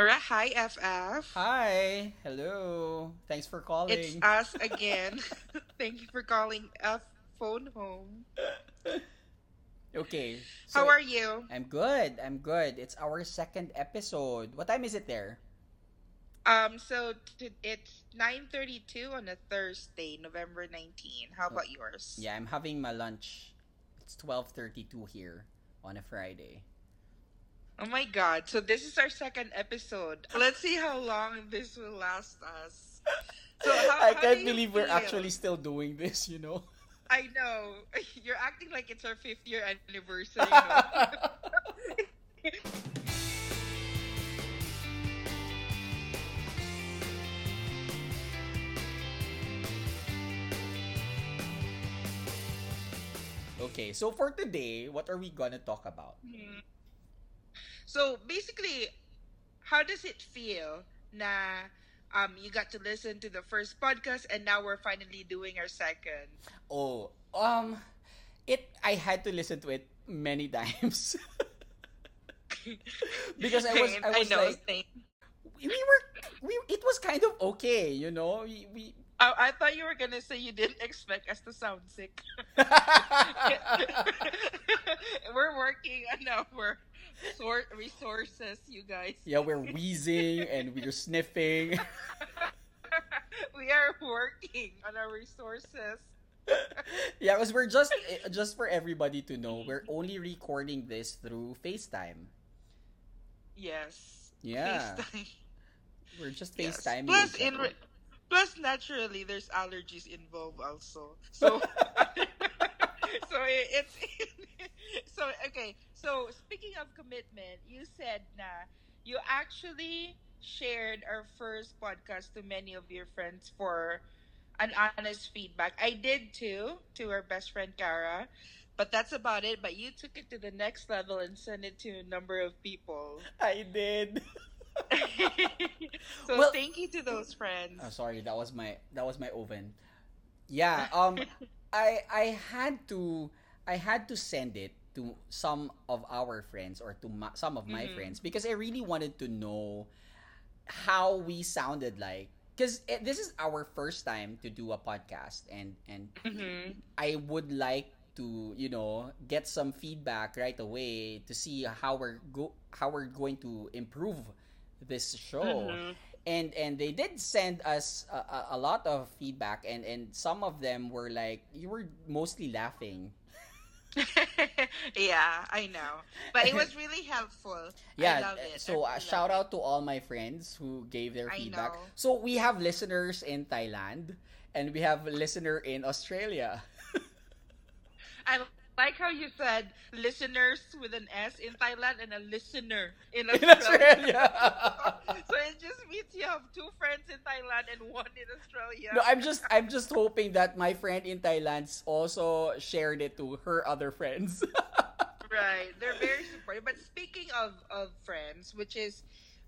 Alright, hi FF. Hi. Hello. Thanks for calling. It's us again. Thank you for calling F phone home. okay. How are you? I'm good. I'm good. It's our second episode. What time is it there? Um, so t- it's nine thirty-two on a Thursday, November 19. How about yours? Yeah, I'm having my lunch. It's 12:32 here on a Friday. Oh my god! So this is our second episode. Let's see how long this will last us. So how, I how can't believe we're actually still doing this. You know. I know you're acting like it's our fifth year anniversary. you know? okay. So for today, what are we gonna talk about? Mhm. So basically, how does it feel na um you got to listen to the first podcast and now we're finally doing our second? Oh, um, it. I had to listen to it many times. Because I was- I was know, like- same. we were we it was kind of okay you know we, we I, I thought you were gonna say you didn't expect us to sound sick. we're working on our sort resources, you guys. yeah we're wheezing and we're sniffing we are working on our resources. yeah because we're just eh, just for everybody to know we're only recording this through facetime Yes. yeah FaceTime. we're just Yes. facetiming Plus, in re- plus, naturally, there's allergies involved also. So, so it, it's so okay. So speaking of commitment, you said na you actually shared our first podcast to many of your friends for an honest feedback. I did too to our best friend Kara. But that's about it. But you took it to the next level and sent it to a number of people. i did so Well- thank you to those friends. oh, sorry that was my that was my oven yeah um i i had to i had to send it to some of our friends or to ma- some of my Mhm. friends because i really wanted to know how we sounded like because this is our first time to do a podcast and and Mhm. i would like to you know get some feedback right away to see how we're go how we're going to improve this show Mhm. and and they did send us a, a, a lot of feedback and and some of them were like you were mostly laughing yeah, I know. But it was really helpful. yeah I love it. so uh, shout it. out to all my friends who gave their I feedback know. so we have listeners in thailand and we have a listener in australia like how you said listeners with an S in Thailand and a listener in in Australia. australia so it just means you have two friends in Thailand and one in Australia. no i'm just i'm just hoping that my friend in thailand also shared it to her other friends Right. They're very supportive. But speaking of of friends, which is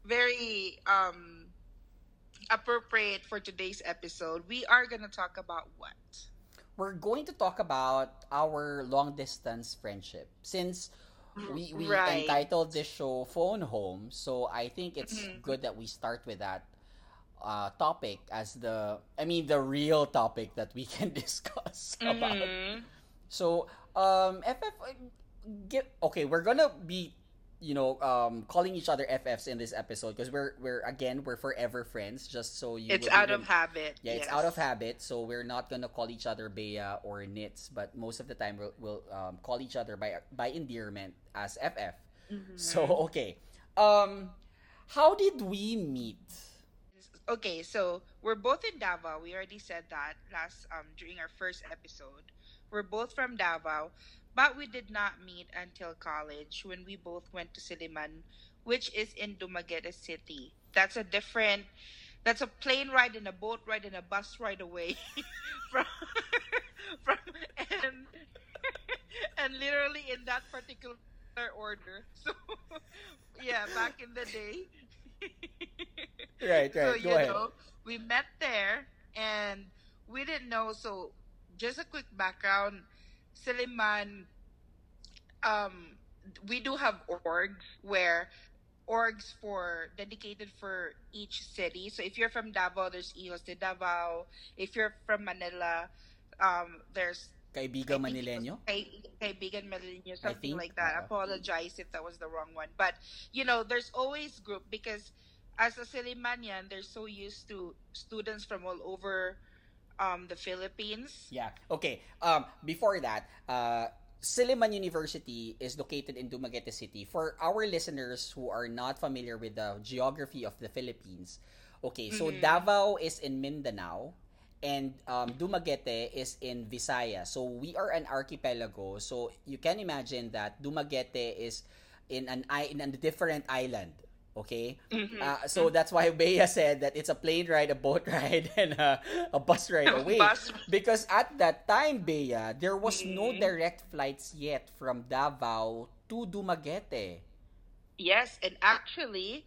very um appropriate for today's episode, we are gonna talk about what? We're going to talk about our long distance friendship since we, we Right. entitled this show phone home so i think it's Mhm. good that we start with that uh, topic as the i mean the real topic that we can discuss about Mhm. so um ff uh, get okay we're gonna be you know um calling each other ffs in this episode because we're we're again we're forever friends just so you It's out even- of habit. yeah, it's out of habit, so we're not gonna call each other Bea or Nitz, but most of the time we'll, we'll um, call each other by by endearment as FF. Mhm. So okay, um, how did we meet? okay, so we're both in Davao. We already said that last um during our first episode. We're both from Davao, but we did not meet until college when we both went to Silliman, which is in Dumaguete City. That's a different that's a plane ride and a boat ride and a bus ride away from from and and literally in that particular order. So yeah, back in the day. Right, right. so right, you go ahead. know, we met there and we didn't know. So just a quick background: Silliman, um, we do have orgs where orgs for dedicated for each city. So if you're from Davao, there's Hijos de Davao. If you're from Manila, um, there's Kaibigan I think it Manileño? Kay, Kaibigan I something think. like that. Oo. Apologize if that was the wrong one. But, you know, there's always group because as a Sillimanian, they're so used to students from all over um, the Philippines. Yeah. Okay. Um, before that, uh, Silliman University is located in Dumaguete City. For our listeners who are not familiar with the geography of the Philippines, okay, so Mhm. Davao is in Mindanao and um, Dumaguete is in Visayas. So we are an archipelago. So you can imagine that Dumaguete is in an in a different island. Okay? Mhm. Uh, so that's why Bea said that it's a plane ride, a boat ride, and a, a bus ride away. Bus- Because at that time, Bea, there was no Mhm. direct flights yet from Davao to Dumaguete. Yes, and actually,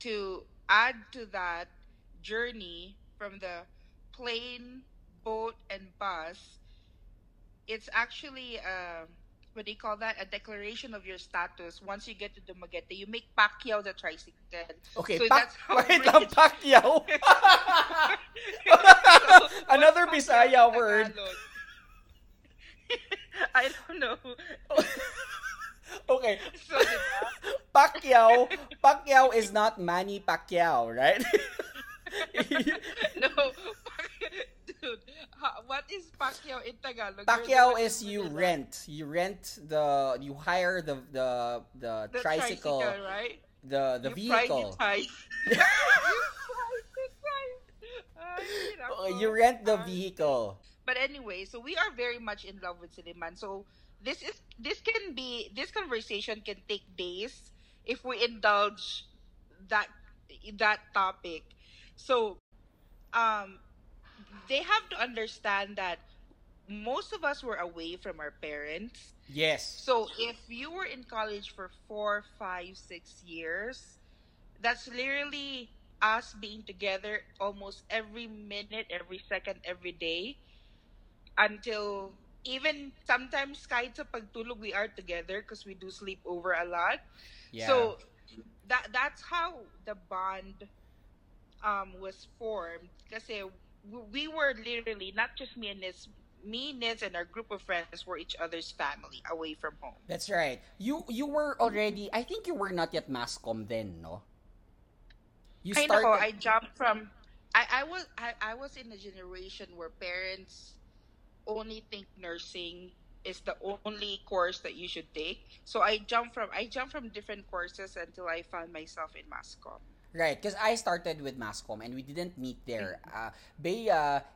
to add to that journey from the plane, boat, and bus, it's actually uh, what do you call that? A declaration of your status. Once you get to the Dumaguete, you make pakyaw the tricycle. Okay, So Pac- that's how wait lang, rich- Pacquiao. Another Bisaya word. I don't know. okay, So, pakyaw is not Manny Pacquiao, right? no, dude. ha- What is pakyaw in Tagalog? pakyaw You're the one is you rent. You rent the you hire the the the, the tricycle, tricycle, right? the the you vehicle. You privatize. Ay, you rent the vehicle. But anyway, so we are very much in love with Silliman. So this is this can be this conversation can take days if we indulge that that topic. So um they have to understand that most of us were away from our parents. Yes. So if you were in college for four, five, six years, that's literally us being together almost every minute, every second, every day until even sometimes kahit sa pagtulog we are together because we do sleep over a lot. Yeah. So that that's how the bond um was formed kasi w- we were literally not just me and this me, Nitz, and our group of friends were each other's family away from home. That's right. You you were already. I think you were not yet mascom then, no. You I know. I jumped from. I, I was I, I was in a generation where parents only think nursing is the only course that you should take. So I jumped from I jumped from different courses until I found myself in Mascom. Right, because I started with Mascom and we didn't meet there. Mm-hmm. Uh, Bea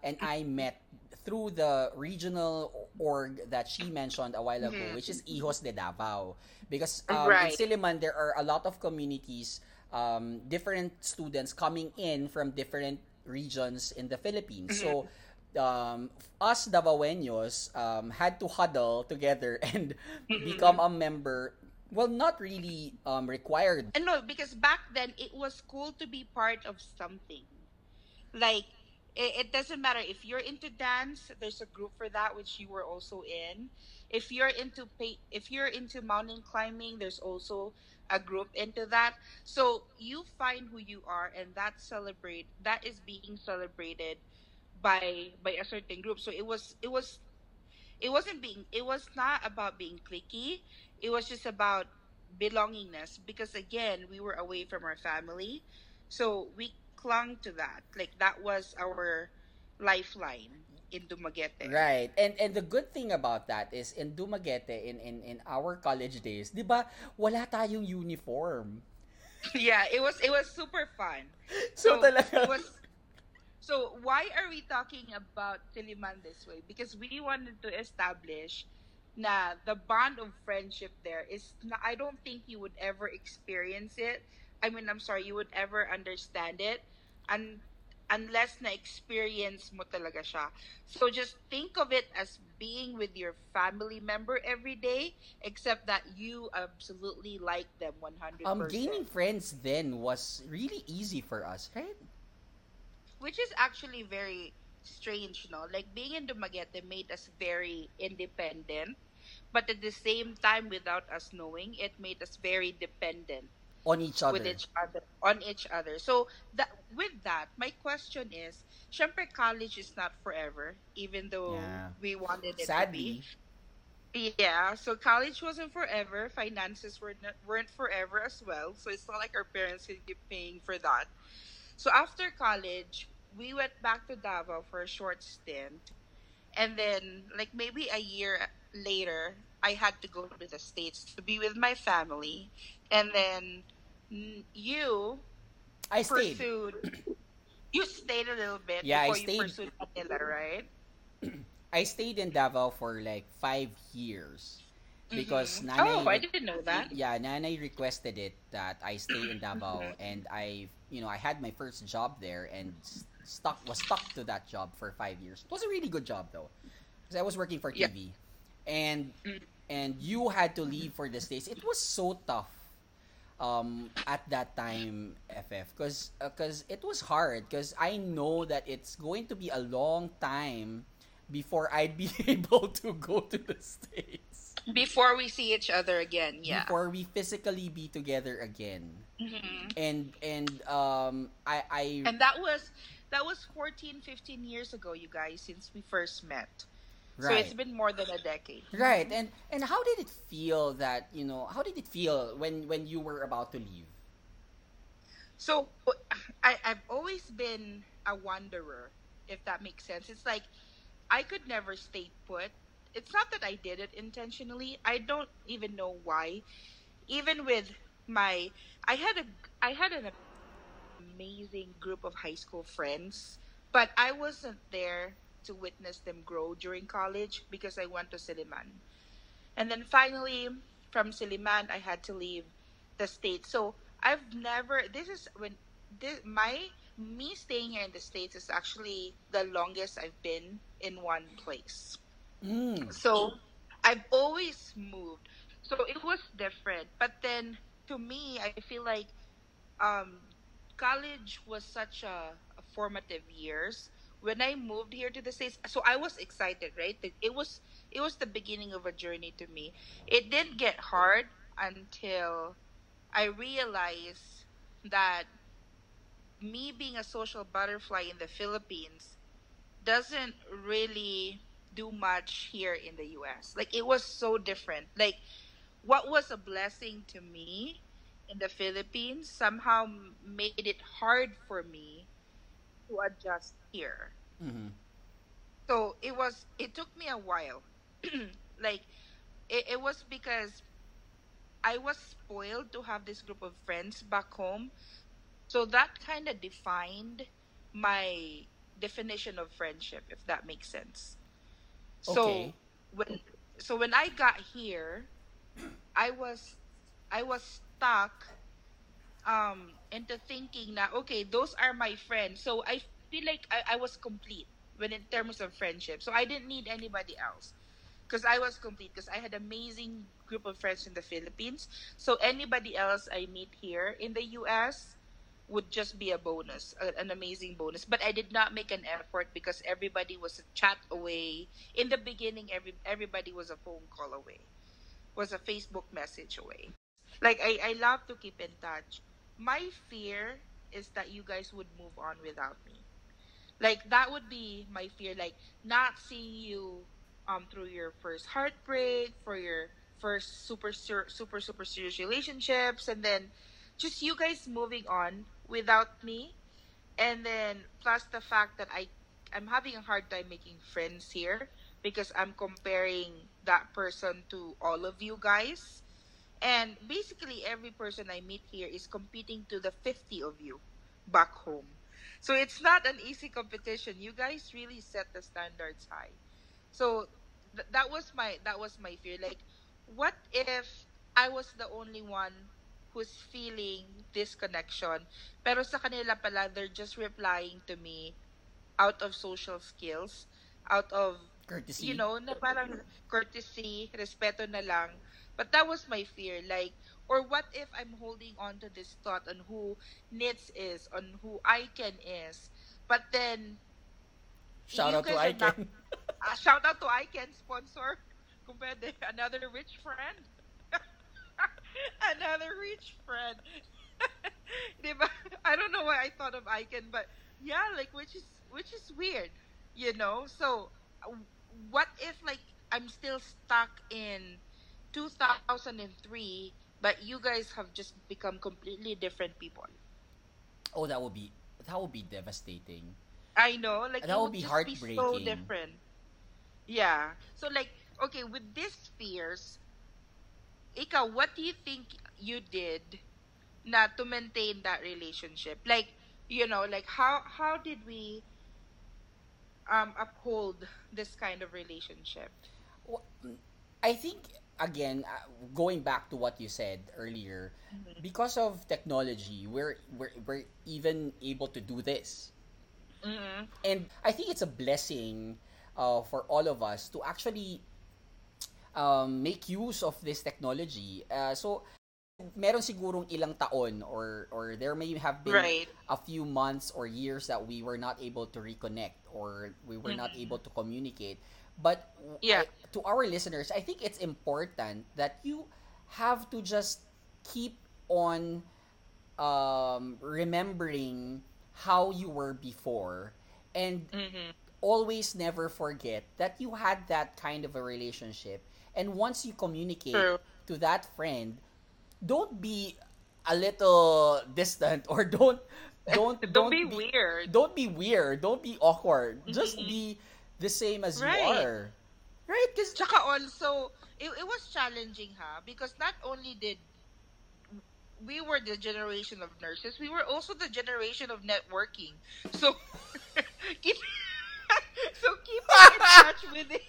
and I met through the regional org that she mentioned a while ago, Mhm. which is Hijos de Davao. Because um, Right. in Silliman, there are a lot of communities, um, different students coming in from different regions in the Philippines. So, um, us Davaoeños um, had to huddle together and become a member. Well, not really um, required And no, because back then it was cool to be part of something. Like it, it doesn't matter if you're into dance. There's a group for that, which you were also in. If you're into pa- if you're into mountain climbing, there's also a group into that. So you find who you are, and that celebrate that is being celebrated by by a certain group. So it was it was it wasn't being it was not about being cliquey. It was just about belongingness because again we were away from our family so we clung to that like that was our lifeline in Dumaguete Right. And and the good thing about that is in Dumaguete in in in our college days, 'di ba? Wala tayong uniform. yeah it was it was super fun So, talaga it was so why are we talking about Silliman this way because we wanted to establish na the bond of friendship there is na, I don't think you would ever experience it I mean I'm sorry you would ever understand it and unless na experience mo talaga siya. So just think of it as being with your family member every day except that you absolutely like them 100%. um gaining friends then was really easy for us, right? which is actually very strange, no? Like being in Dumaguete made us very independent, but at the same time, without us knowing, it made us very dependent. on each other. with each other on each other. So that with that, my question is, syempre college is not forever, even though Yeah. we wanted it Sadly, to be. Yeah, so college wasn't forever. Finances were not, weren't forever as well. So it's not like our parents could keep paying for that. So after college, we went back to Davao for a short stint, and then like maybe a year later, I had to go to the states to be with my family, and then mm, you I stayed. pursued. You stayed a little bit Yeah, I before you stayed. pursued Manila, right? I stayed in Davao for like five years because Mhm. nanay. Oh, I didn't know that. Yeah, nanay requested it that I stay in Davao, and I, you know, I had my first job there and stuck was stuck to that job for five years. It was a really good job though, because I was working for Yeah. TV, and Mm. And you had to leave for the states. It was so tough um at that time ff because because it was hard because i know that it's going to be a long time before i'd be able to go to the states Before we see each other again, yeah. before we physically be together again Mhm. and and um i i And that was that was 14, 15 years ago, you guys, since we first met. So it's been more than a decade. right and and how did it feel that you know how did it feel when when you were about to leave So I, I've always been a wanderer, if that makes sense. It's like I could never stay put. It's not that I did it intentionally. I don't even know why. Even with my, I had a, I had an amazing group of high school friends, but I wasn't there to witness them grow during college because I went to Silliman. And then finally, from Silliman, I had to leave the state. So I've never. This is when this, my me staying here in the states is actually the longest I've been in one place. mm. So I've always moved. So it was different. But then to me, I feel like um, college was such a, a formative years. When I moved here to the states, so I was excited, right? It was it was the beginning of a journey to me. It didn't get hard until I realized that me being a social butterfly in the Philippines doesn't really do much here in the US. Like it was so different. Like what was a blessing to me in the Philippines somehow made it hard for me to adjust here. hmm So it was it took me a while. like it, it was because I was spoiled to have this group of friends back home. So that kind of defined my definition of friendship if that makes sense. So Okay. when so when I got here, I was I was stuck um into thinking that okay, those are my friends. So I feel like I, I was complete when in terms of friendship. So I didn't need anybody else because I was complete because I had amazing group of friends in the Philippines. So anybody else I meet here in the US would just be a bonus, a- an amazing bonus. But I did not make an effort because everybody was a chat away. In the beginning, every everybody was a phone call away, was a Facebook message away. Like I, I love to keep in touch. My fear is that you guys would move on without me. Like that would be my fear. Like not seeing you um through your first heartbreak, for your first super ser- super super serious relationships, and then just you guys moving on without me and then plus the fact that i i'm having a hard time making friends here because i'm comparing that person to all of you guys and basically every person i meet here is competing to the 50 of you back home. So it's not an easy competition. You guys really set the standards high. So th- that was my that was my fear. Like what if i was the only one who's feeling this connection pero sa kanila pala they're just replying to me out of social skills out of courtesy. you know na parang courtesy respeto na lang but that was my fear like or what if i'm holding on to this thought on who Nitz is on who Iken is? But then shout out to are not- Iken. Uh, shout out to Iken sponsor. Kung pwede another rich friend. Another rich friend. Diba? I don't know why I thought of Icon, but yeah, like which is which is weird, you know. So, what if like I'm still stuck in 2003, but you guys have just become completely different people? Oh, that would be that would be devastating. I know, like That it would would be just be so different. Yeah. So like, okay, with these fears, Ika, what do you think you did not to maintain that relationship? Like, you know, like how how did we um uphold this kind of relationship? Wh- I think again uh, going back to what you said earlier because of technology we're we're, we're even able to do this. Mm-hmm. and I think it's a blessing uh, for all of us to actually um, make use of this technology. Uh, so meron sigurong ilang taon or or there may have been Right. a few months or years that we were not able to reconnect or we were not able to communicate but Yeah. I- to our listeners i think it's important that you have to just keep on um, remembering how you were before and Mm-hmm. always never forget that you had that kind of a relationship and once you communicate True. to that friend don't be a little distant or don't don't Don't, be, weird. don't be weird don't be awkward just be the same as Right. you are right because Tsaka also, it, it was challenging, ha? Because not only did we were the generation of nurses, we were also the generation of networking. So, keep, so keeping in touch with it,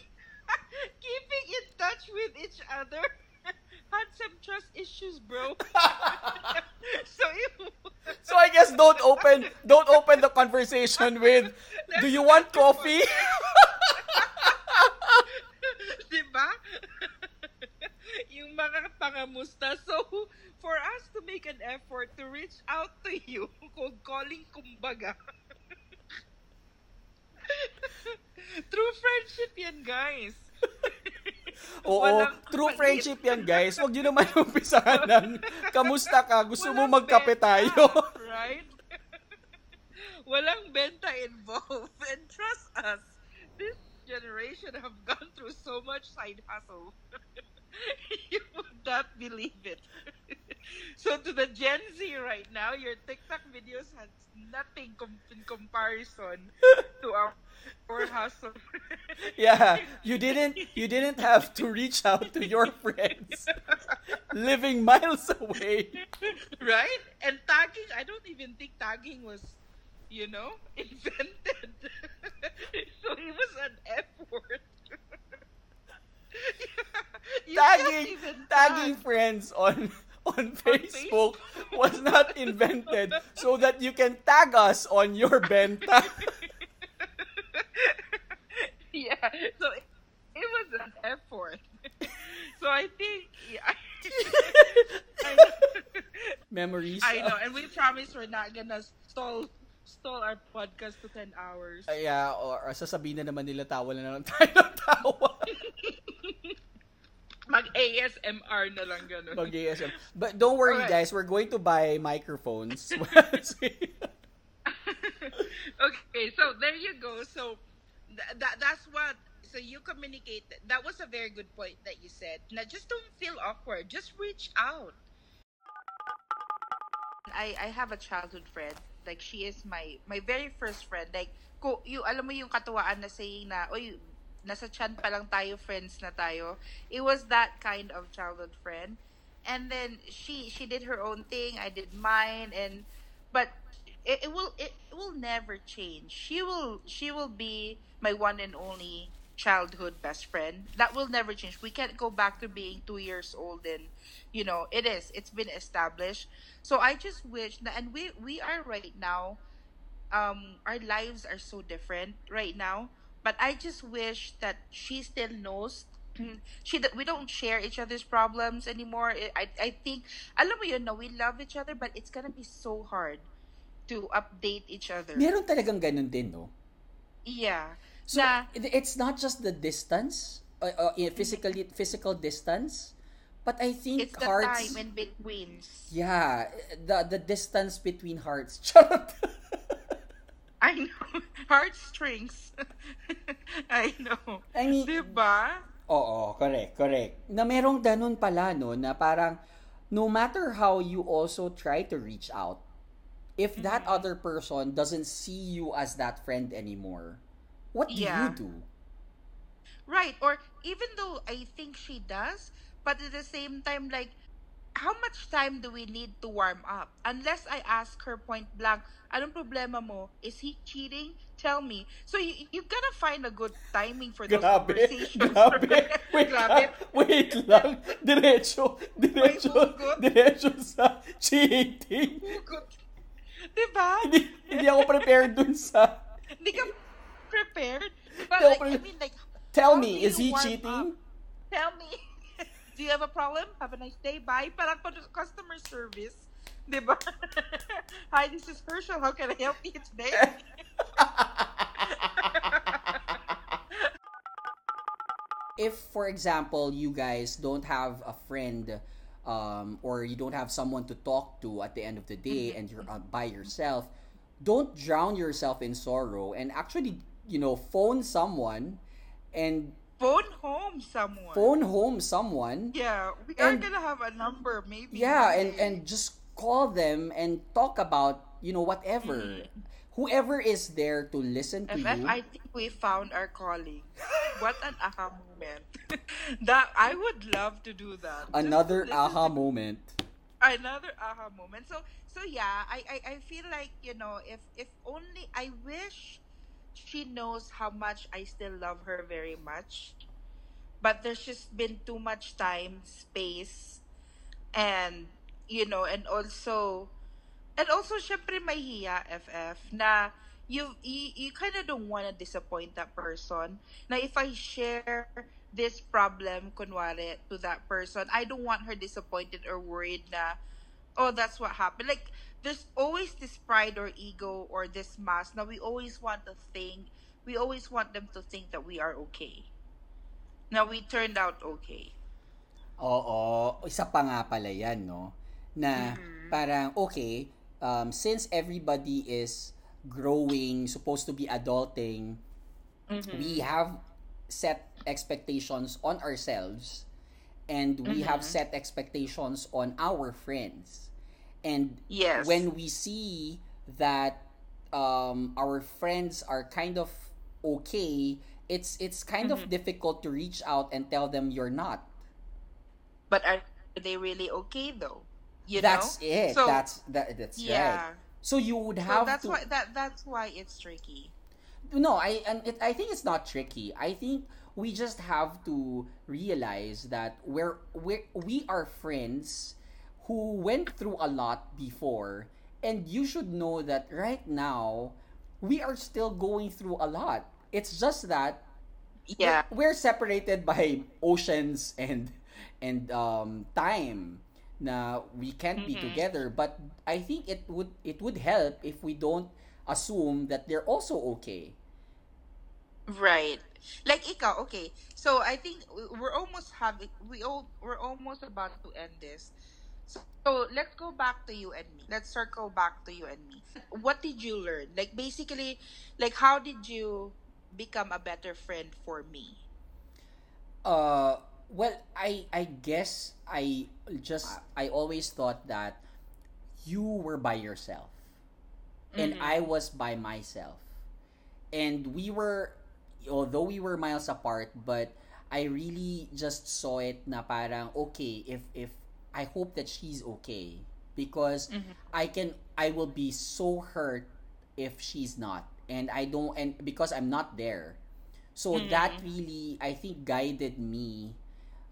keeping in touch with each other had some trust issues, bro. so it, so i guess don't open don't open the conversation with do you want coffee diba? yung mga pangamusta. So, for us to make an effort to reach out to you, cold calling kumbaga. True friendship yan, guys. Oo, true friendship yan, guys. Huwag nyo naman umpisahan ng kamusta ka, gusto mo Walang magkape benta, tayo. right? Walang benta involved. And trust us, this generation have gone through so much side hustle. you would not believe it. so to the Gen Z right now, your TikTok videos has nothing com- in comparison to our, our hustle. yeah, you didn't you didn't have to reach out to your friends living miles away. right? And tagging, I don't even think tagging was, you know, invented. so it was an effort. Can't Tagging even tagging tag. friends on on Facebook was not invented so that you can tag us on your benta. yeah, so it, it was an effort. so I think, yeah, I. Memories. I know, and we promise we're not gonna stall stall our podcast to 10 hours. Uh, yeah, or, or sasabihin na naman nila tawa na lang tayo ng tawa. Mag-ASMR na lang ganun. Mag ASM. But don't worry Alright. guys, we're going to buy microphones. okay, so there you go. So th- that that's what. So you communicate. That was a very good point that you said. Now, just don't feel awkward. Just reach out. I I have a childhood friend. Like she is my my very first friend. Like ko you alam mo yung katuwaan na saying na oy nasa chan pa lang tayo friends na tayo. It was that kind of childhood friend. And then she she did her own thing, I did mine and but it, it will it, it will never change. She will she will be my one and only childhood best friend. That will never change. We can't go back to being two years old and you know it is. It's been established. So I just wish na and we we are right now. Um, our lives are so different right now. But I just wish that she still knows she we don't share each other's problems anymore. I I think alam mo yun, no, we love each other, but it's gonna be so hard to update each other. Meron talagang ganun din, no? Yeah. So na it's not just the distance, uh, uh, physically physical distance, But I think It's the hearts. time in between. Yeah, the the distance between hearts. Charot. I know. Heartstrings. I know. I mean, Diba? Oo, correct, correct. Na merong ganun pala, no, na parang no matter how you also try to reach out, if that Mm-hmm. other person doesn't see you as that friend anymore, what do Yeah. you do? Right. Or even though I think she does, but at the same time, like, how much time do we need to warm up? Unless I ask her point blank, anong problema mo? Is he cheating? Tell me. So you, you gotta find a good timing for those conversations. grabe. Wait Grabe. lang, wait lang. Diretso, diretso, hugot. diretso sa cheating. Good. Diba? hindi, hindi ako prepared dun sa, Hindi ka prepared. Ako like, I pre- mean, like, tell me, is he cheating? up? Tell me. Do you have a problem? Have a nice day. Bye. Parang pa- customer service. Diba? Hi, this is Herschel. How can I help you today? if for example you guys don't have a friend um, or you don't have someone to talk to at the end of the day and you're uh, by yourself don't drown yourself in sorrow and actually you know phone someone and Phone home someone. phone home someone Yeah, we are And- gonna have a number maybe. yeah and and just call them and talk about you know whatever Mm-hmm. whoever is there to listen to you I think we found our calling. what an aha moment. that I would love to do that. Another aha moment another aha moment. So so yeah, I, I I feel like you know if if only I wish she knows how much I still love her very much, but there's just been too much time, space, and you know, and also and also syempre may hiya FF na you you, you kind of don't want to disappoint that person. Na if I share this problem kunwari to that person, I don't want her disappointed or worried na oh that's what happened. Like there's always this pride or ego or this mask. Now we always want to think we always want them to think that we are okay. Now we turned out okay. Oo, isa pa nga pala yan, no? Na Mm-hmm. parang, okay, um, since everybody is growing, supposed to be adulting, Mm-hmm. we have set expectations on ourselves and we have Mm-hmm. set expectations on our friends. And Yes. when we see that um, our friends are kind of okay, it's it's kind Mm-hmm. of difficult to reach out and tell them you're not. But are they really okay though? You that's know? it. So, that's that, that's right. yeah. So you would So have that's to why that that's why it's tricky. no i and it, i think it's not tricky i think we just have to realize that we're, we're we are friends who went through a lot before and you should know that right now we are still going through a lot it's just that Yeah. we're separated by oceans and and um time na we can't be Mm-hmm. together but i think it would it would help if we don't assume that they're also okay Right. Like ikaw, okay. So I think we- we're almost having we all we're almost about to end this. So, so let's go back to you and me. Let's circle back to you and me. What did you learn? Like basically, like how did you become a better friend for me? Uh, well, I I guess I just I always thought that you were by yourself, and I was by myself, and we were, although we were miles apart, but I really just saw it na parang okay if if I hope that she's okay. Because mm-hmm. I can I will be so hurt if she's not. And I don't and because I'm not there. So mm-hmm. that really I think guided me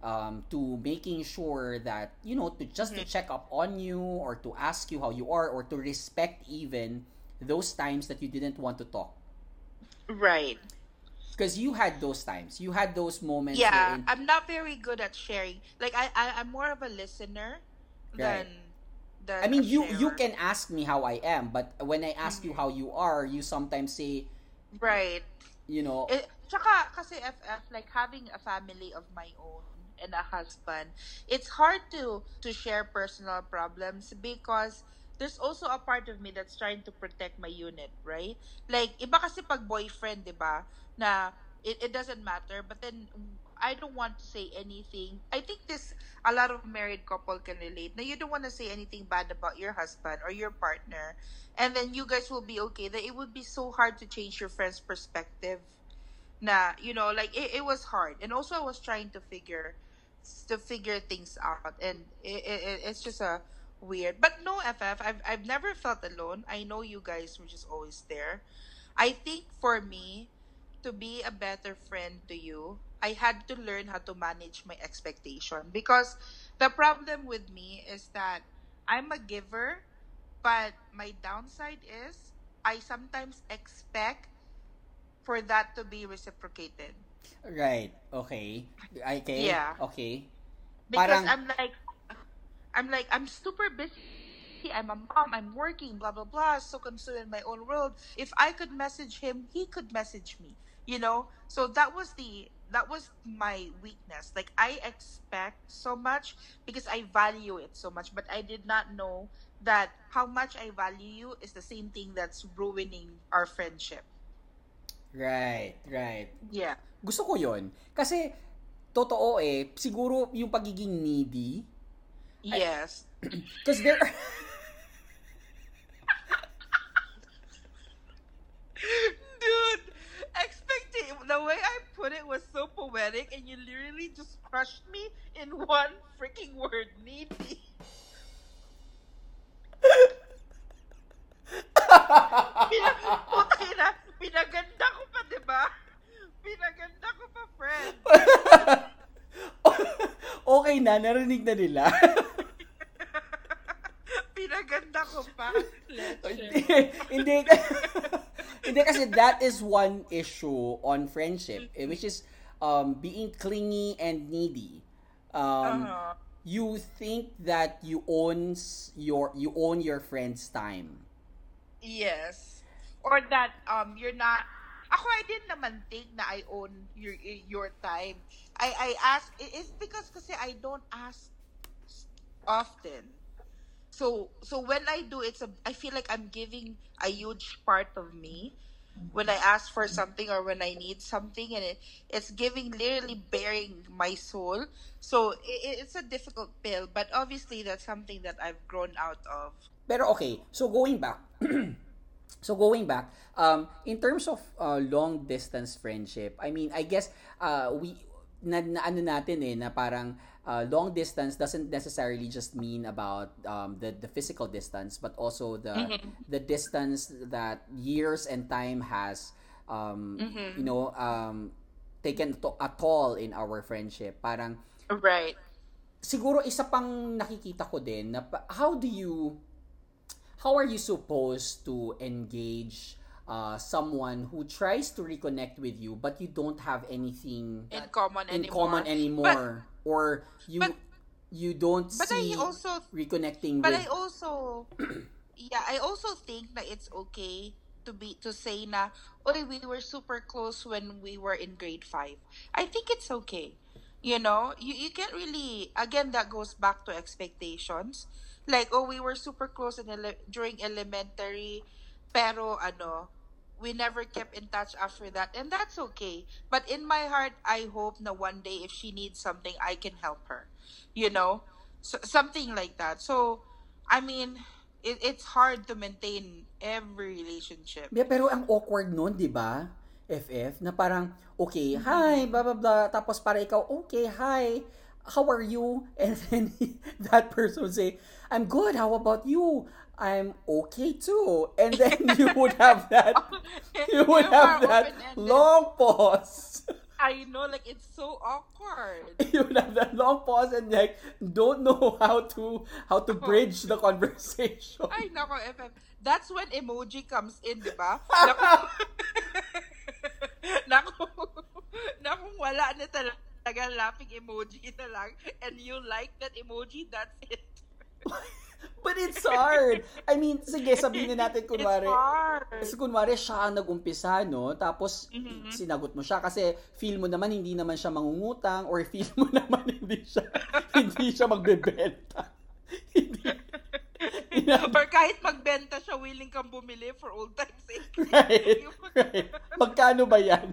um, to making sure that you know to just to mm-hmm. check up on you or to ask you how you are or to respect even those times that you didn't want to talk. Right. Because you had those times you had those moments Yeah, I'm not very good at sharing. Like I, I I'm more of a listener Right. than than I mean you you can ask me how I am but when I ask you how you are you sometimes say right. you know Eh, tsaka kasi FF like having a family of my own and a husband, it's hard to to share personal problems because there's also a part of me that's trying to protect my unit, right? Like, iba kasi pag boyfriend, di ba, na it, it doesn't matter, but then I don't want to say anything. I think this, a lot of married couple can relate. Now, you don't want to say anything bad about your husband or your partner, and then you guys will be okay. That it would be so hard to change your friend's perspective. Na, you know, like, it, it was hard. And also, I was trying to figure, to figure things out. And it, it, it's just a, weird. But no, FF, I've I've never felt alone. I know you guys were just always there. I think for me, to be a better friend to you, I had to learn how to manage my expectation because the problem with me is that I'm a giver, but my downside is I sometimes expect for that to be reciprocated. Right. Okay. Okay. Yeah. Okay. Because Parang- I'm like I'm like I'm super busy. I'm a mom. I'm working. Blah blah blah. So consumed in my own world. If I could message him, he could message me. You know. So that was the that was my weakness. Like I expect so much because I value it so much, but I did not know that how much I value you is the same thing that's ruining our friendship. Right, right. Yeah. Gusto ko yon Kasi, totoo eh, siguro yung pagiging needy, Yes. because there Dude, expecting the way I put it was so poetic, and you literally just crushed me in one freaking word, needy. Putay na, pinaganda ko pa, di ba? Pinaganda ko pa, friend. okay na, narinig na nila. Pinaganda ko pa. hindi, Leche. hindi, hindi kasi that is one issue on friendship, eh, which is um, being clingy and needy. Um, Uh-huh. you think that you owns your you own your friend's time. Yes. Or that um you're not ako I didn't naman think na I own your your time. I I ask it's because kasi I don't ask often. So so when I do it's a I feel like I'm giving a huge part of me when I ask for something or when I need something and it, it's giving literally bearing my soul. So it, it's a difficult pill, but obviously that's something that I've grown out of. Pero okay, so going back, so going back, um, in terms of uh, long distance friendship, I mean, I guess uh, we na, na ano natin eh na parang uh, long distance doesn't necessarily just mean about um, the the physical distance, but also the the distance that years and time has um, you know um, taken to, a toll in our friendship. Parang Right. siguro isa pang nakikita ko din na how do you how are you supposed to engage uh, someone who tries to reconnect with you but you don't have anything in common in anymore. common anymore or you but- you don't But see I also, reconnecting but with I also, yeah, I also think that it's okay to be to say na, "Oy, we were super close when we were in grade five. I think it's okay. You know, you you can't really. Again, that goes back to expectations. Like, oh, we were super close in ele- during elementary, pero ano, we never kept in touch after that and that's okay but in my heart i hope that one day if she needs something i can help her you know so, something like that so i mean it, it's hard to maintain every relationship Yeah, pero ang awkward nun, di ba? FF, na parang, okay, Mm-hmm. hi, blah, blah, blah. Tapos para ikaw, okay, hi, how are you? And then that person would say, I'm good, how about you? I'm okay too. And then you would have that, you would You have that open-ended. long pause. i know like it's so awkward You would have that long pause and like, don't know how to, how to oh. bridge the conversation. I nako, FF. That's when emoji comes in, di ba? Nako. Nako, wala na talaga laughing emoji na lang. And you like that emoji, that's it. But it's hard. I mean, sige, sabihin na natin kunwari. It's hard. Kasi kunwari siya ang nag-umpisa, no? Tapos Mhm. sinagot mo siya kasi feel mo naman hindi naman siya mangungutang or feel mo naman hindi siya hindi siya magbebenta. hindi. Or kahit magbenta siya, willing kang bumili for old time's sake. right, right. Magkano ba yan?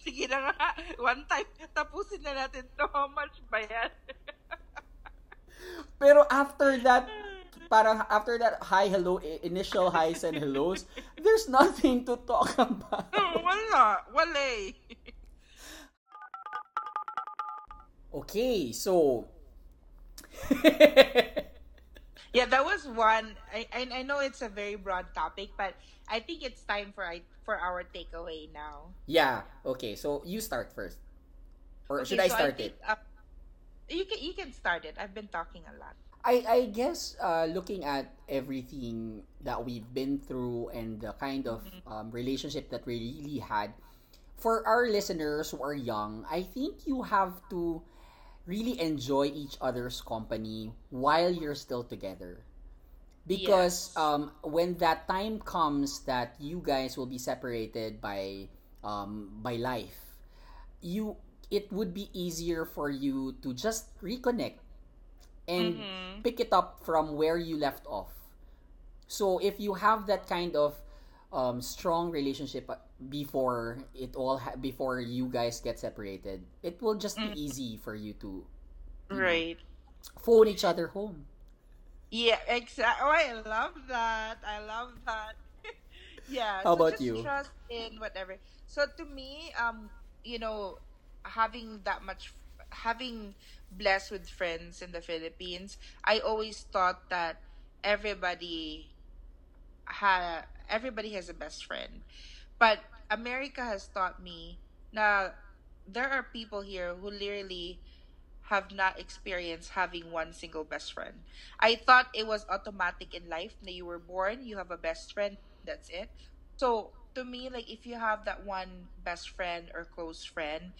Sige na nga. One time, tapusin na natin to. How much ba yan? Pero after that, parang after that hi, hello, initial highs and hellos, there's nothing to talk about. Wala. Wala eh. Okay, so Yeah, that was one. I, I I know it's a very broad topic, but I think it's time for I for our takeaway now. yeah, okay, so you start first. Or Okay, should I so start think, it? uh, you can you can start it. I've been talking a lot. I, I guess uh, looking at everything that we've been through and the kind of um, relationship that we really had, for our listeners who are young, I think you have to really enjoy each other's company while you're still together. Because Yes. um, when that time comes that you guys will be separated by um, by life, you it would be easier for you to just reconnect and Mhm. pick it up from where you left off. So if you have that kind of um, strong relationship uh, before it all ha- before you guys get separated, it will just be easy for you to you know, Right. phone each other home. Yeah, exactly. Oh, I love that. I love that. yeah. How so about just you? Trust in whatever. So to me, um, you know, having that much, having blessed with friends in the Philippines, I always thought that everybody ha everybody has a best friend, but America has taught me now there are people here who literally have not experienced having one single best friend. I thought it was automatic in life that you were born, you have a best friend, that's it. So to me, like if you have that one best friend or close friend,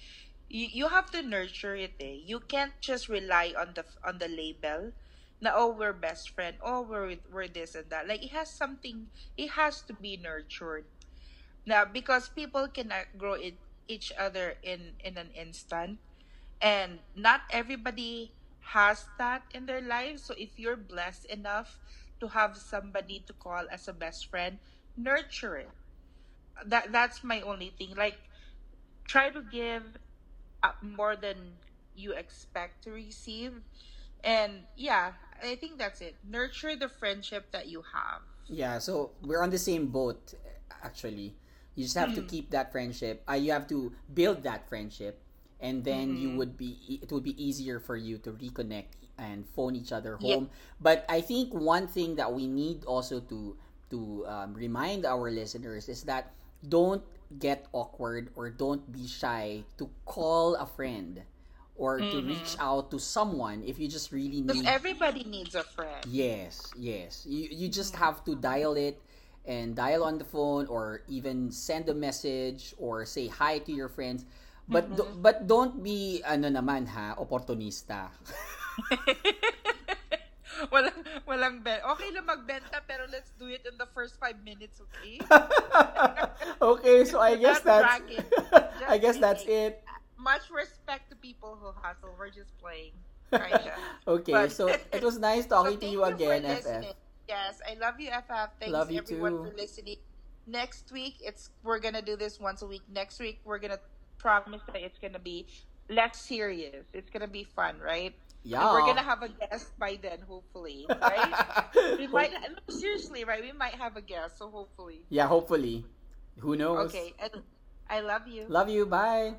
you, you have to nurture it. Eh. You can't just rely on the on the label. Na oh we're best friend. Oh we're we're this and that. Like it has something. It has to be nurtured. Now because people cannot grow it, each other in in an instant and not everybody has that in their lives so if you're blessed enough to have somebody to call as a best friend nurture it that that's my only thing like try to give uh, more than you expect to receive and yeah i think that's it nurture the friendship that you have Yeah, so we're on the same boat actually. You just have to keep that friendship. Uh, you have to build that friendship and then you would be it would be easier for you to reconnect and phone each other home. But I think one thing that we need also to to um, remind our listeners is that don't get awkward or don't be shy to call a friend or to mm-hmm. reach out to someone if you just really need everybody needs a friend Yes, yes. You you just mm-hmm. have to dial it and dial on the phone or even send a message or say hi to your friends. But do- mm-hmm. but don't be ano naman ha, opportunista. walang walang ben okay lang magbenta pero let's do it in the first five minutes okay okay, so I guess that's. I guess that's it. much respect to people who hustle we're just playing Okay, But- so it was nice talking So to thank you again, FF. listening. Yes, I love you, FF. Thanks Love you everyone too. for listening. Next week, it's we're gonna do this once a week. Next week, we're gonna promise that it's gonna be less serious. It's gonna be fun, right? Yeah. And we're gonna have a guest by then, hopefully, right? we might no, seriously, right? We might have a guest, so hopefully. Yeah, hopefully. Who knows? Okay, and I love you. Love you. Bye.